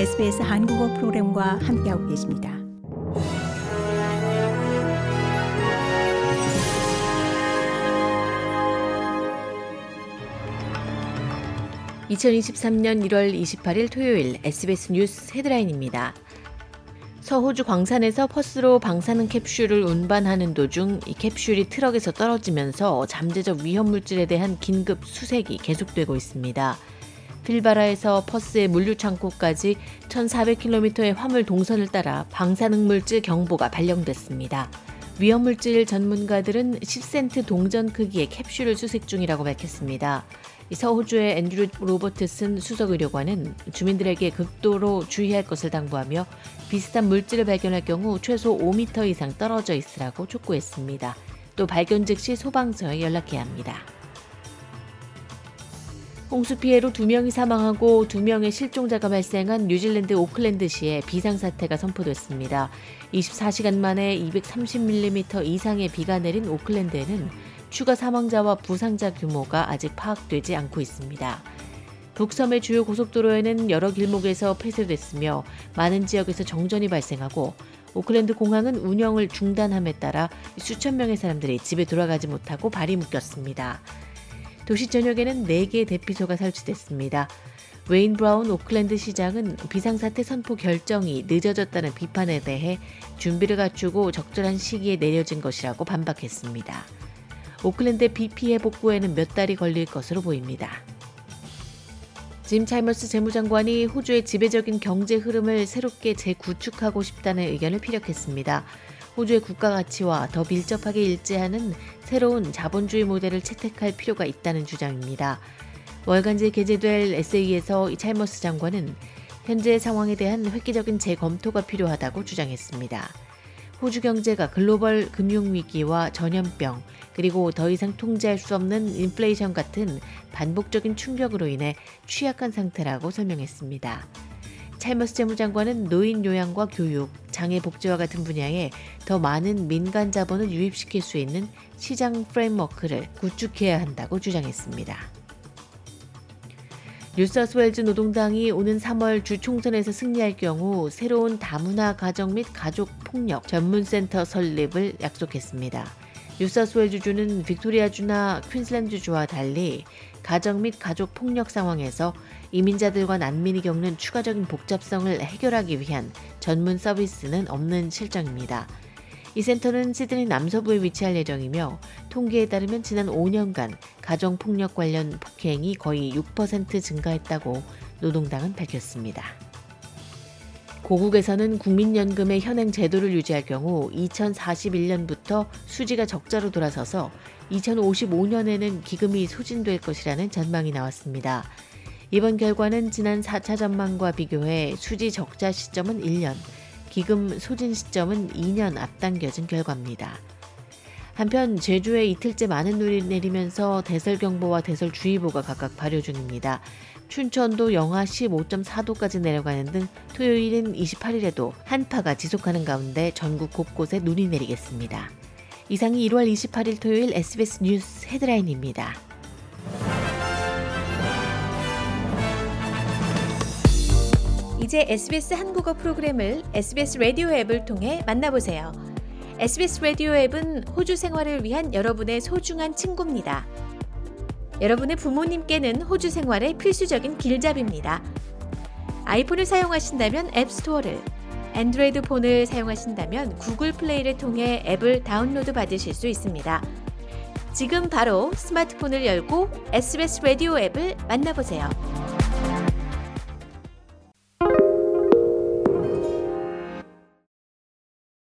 SBS 한국어 프로그램과 함께하고 계십니다. (2023년 1월 28일) 토요일 SBS 뉴스 헤드라인입니다. 서호주 광산에서 퍼스로 방사능 캡슐을 운반하는 도중 이 캡슐이 트럭에서 떨어지면서 잠재적 위험 물질에 대한 긴급 수색이 계속되고 있습니다. 필바라에서 퍼스의 물류 창고까지 1,400km의 화물 동선을 따라 방사능 물질 경보가 발령됐습니다. 위험물질 전문가들은 10센트 동전 크기의 캡슐을 수색 중이라고 밝혔습니다. 서호주의 앤드류 로버트슨 수석의료관은 주민들에게 극도로 주의할 것을 당부하며 비슷한 물질을 발견할 경우 최소 5m 이상 떨어져 있으라고 촉구했습니다. 또 발견 즉시 소방서에 연락해야 합니다. 홍수 피해로 2명이 사망하고 2명의 실종자가 발생한 뉴질랜드 오클랜드시에 비상사태가 선포됐습니다. 24시간 만에 230mm 이상의 비가 내린 오클랜드에는 추가 사망자와 부상자 규모가 아직 파악되지 않고 있습니다. 북섬의 주요 고속도로에는 여러 길목에서 폐쇄됐으며 많은 지역에서 정전이 발생하고 오클랜드 공항은 운영을 중단함에 따라 수천 명의 사람들이 집에 돌아가지 못하고 발이 묶였습니다. 도시 전역에는 4개의 대피소가 설치됐습니다. 웨인 브라운 오클랜드 시장은 비상사태 선포 결정이 늦어졌다는 비판에 대해 준비를 갖추고 적절한 시기에 내려진 것이라고 반박했습니다. 오클랜드 비 피해 복구에는 몇 달이 걸릴 것으로 보입니다. 짐 차머스 재무장관이 호주의 지배적인 경제 흐름을 새롭게 재구축하고 싶다는 의견을 피력했습니다. 호주의 국가 가치와 더 밀접하게 일치하는 새로운 자본주의 모델을 채택할 필요가 있다는 주장입니다. 월간지에 게재될 에세이에서 차이머스 장관은 현재 상황에 대한 획기적인 재검토가 필요하다고 주장했습니다. 호주 경제가 글로벌 금융위기와 전염병, 그리고 더 이상 통제할 수 없는 인플레이션 같은 반복적인 충격으로 인해 취약한 상태라고 설명했습니다. 찰머스 재무장관은 노인 요양과 교육, 장애 복지와 같은 분야에 더 많은 민간 자본을 유입시킬 수 있는 시장 framework를 구축해야 한다고 주장했습니다. 뉴사우스웨일즈 노동당이 오는 3월 주 총선에서 승리할 경우 새로운 다문화 가정 및 가족 폭력 전문센터 설립을 약속했습니다. 뉴사우스웨일즈주는 빅토리아주나 퀸슬랜드주와 달리 가정 및 가족 폭력 상황에서 이민자들과 난민이 겪는 추가적인 복잡성을 해결하기 위한 전문 서비스는 없는 실정입니다. 이 센터는 시드니 남서부에 위치할 예정이며 통계에 따르면 지난 5년간 가정폭력 관련 폭행이 거의 6% 증가했다고 노동당은 밝혔습니다. 고국에서는 국민연금의 현행 제도를 유지할 경우 2041년부터 수지가 적자로 돌아서서 2055년에는 기금이 소진될 것이라는 전망이 나왔습니다. 이번 결과는 지난 4차 전망과 비교해 수지 적자 시점은 1년, 기금 소진 시점은 2년 앞당겨진 결과입니다. 한편 제주에 이틀째 많은 눈이 내리면서 대설경보와 대설주의보가 각각 발효 중입니다. 춘천도 영하 15.4도까지 내려가는 등 토요일인 28일에도 한파가 지속하는 가운데 전국 곳곳에 눈이 내리겠습니다. 이상이 1월 28일 토요일 SBS 뉴스 헤드라인입니다. 이제 SBS 한국어 프로그램을 SBS 라디오 앱을 통해 만나보세요. SBS 라디오 앱은 호주 생활을 위한 여러분의 소중한 친구입니다. 여러분의 부모님께는 호주 생활의 필수적인 길잡이입니다. 아이폰을 사용하신다면 앱스토어를, 안드로이드 폰을 사용하신다면 구글 플레이를 통해 앱을 다운로드 받으실 수 있습니다. 지금 바로 스마트폰을 열고 SBS 라디오 앱을 만나보세요.